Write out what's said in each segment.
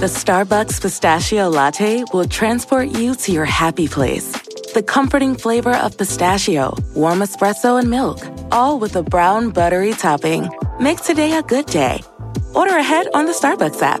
The Starbucks pistachio latte will transport you to your happy place. The comforting flavor of pistachio, warm espresso, and milk, all with a brown buttery topping. Make today a good day. Order ahead on the Starbucks app.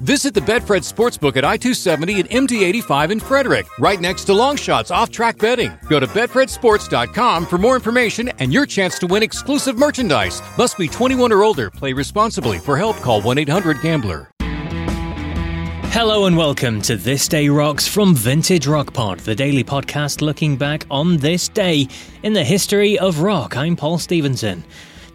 Visit the Betfred Sportsbook at I 270 and MD 85 in Frederick, right next to Longshots off track betting. Go to BetfredSports.com for more information and your chance to win exclusive merchandise. Must be 21 or older. Play responsibly. For help, call 1 800 Gambler. Hello and welcome to This Day Rocks from Vintage Rock Pod, the daily podcast looking back on this day in the history of rock. I'm Paul Stevenson.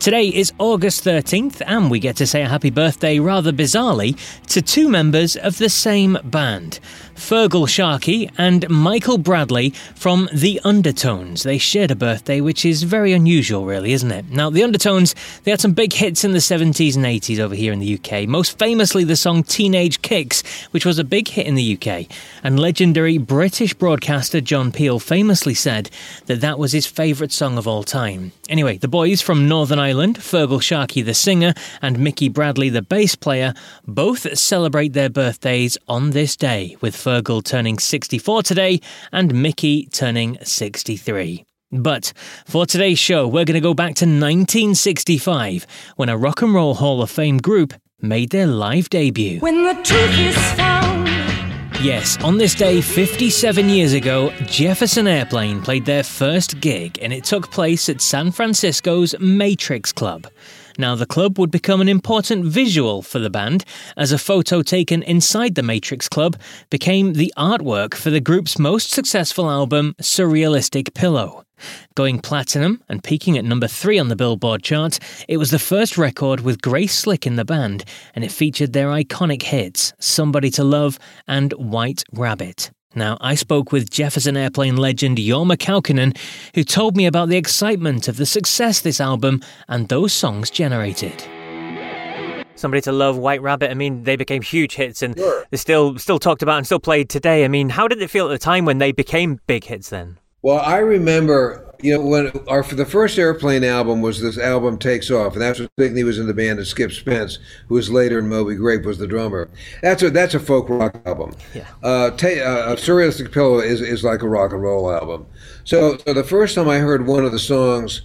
Today is August 13th, and we get to say a happy birthday rather bizarrely to two members of the same band. Feargal Sharkey and Michael Bradley from The Undertones. They shared a birthday, which is very unusual, really, isn't it? Now, The Undertones, they had some big hits in the 70s and 80s over here in the UK, most famously the song Teenage Kicks, which was a big hit in the UK. And legendary British broadcaster John Peel famously said that that was his favourite song of all time. Anyway, the boys from Northern Ireland, Feargal Sharkey the singer and Mickey Bradley the bass player, both celebrate their birthdays on this day, with Feargal turning 64 today and Mickey turning 63. But for today's show, we're going to go back to 1965 when a Rock and Roll Hall of Fame group made their live debut. When the truth is found. Yes, on this day 57 years ago, Jefferson Airplane played their first gig and it took place at San Francisco's Matrix Club. Now, the club would become an important visual for the band, as a photo taken inside the Matrix Club became the artwork for the group's most successful album, Surrealistic Pillow. Going platinum and peaking at number three on the Billboard chart, it was the first record with Grace Slick in the band, and it featured their iconic hits, Somebody to Love and White Rabbit. Now, I spoke with Jefferson Airplane legend Jorma Kaukonen, who told me about the excitement of the success this album and those songs generated. Somebody to Love, White Rabbit. I mean, they became huge hits and Sure. they're still still talked about and still played today. I mean, how did it feel at the time when they became big hits then? Well, I remember, you know, when our for the first airplane album was this album takes off, and that's when Signe was in the band, and Skip Spence, who was later in Moby Grape, was the drummer. That's a that's a folk rock album. Yeah. Uh, ta- uh, Surrealistic Pillow is is like a rock and roll album. So, so the first time I heard one of the songs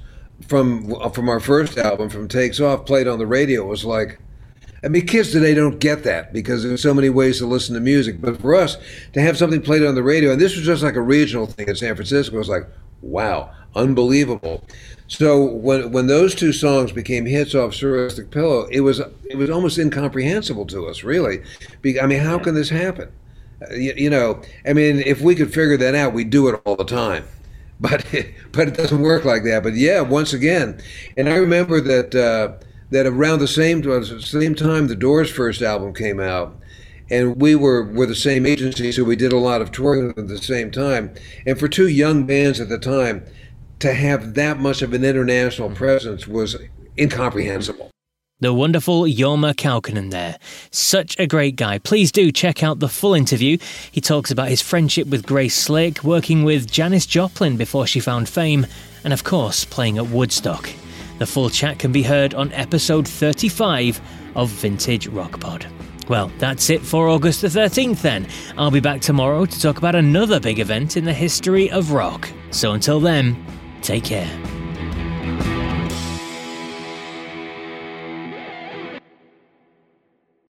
from from our first album, from Takes Off, played on the radio, was like. I mean, kids today don't get that because there's so many ways to listen to music. But for us to have something played on the radio, and this was just like a regional thing in San Francisco, it was like, wow, unbelievable. So when when those two songs became hits off Surrealistic Pillow, it was it was almost incomprehensible to us, really. I mean, how can this happen? Uh, You, you know, I mean, if we could figure that out, we'd do it all the time. But but it doesn't work like that. But yeah, once again, and I remember that uh, that around the same same time the Doors' first album came out, and we were were the same agency, so we did a lot of touring at the same time. And for two young bands at the time, to have that much of an international presence was incomprehensible. The wonderful Jorma Kaukonen there. Such a great guy. Please do check out the full interview. He talks about his friendship with Grace Slick, working with Janis Joplin before she found fame, and of course, playing at Woodstock. The full chat can be heard on episode 35 of Vintage Rock Pod. Well, that's it for August the 13th then. I'll be back tomorrow to talk about another big event in the history of rock. So until then, take care.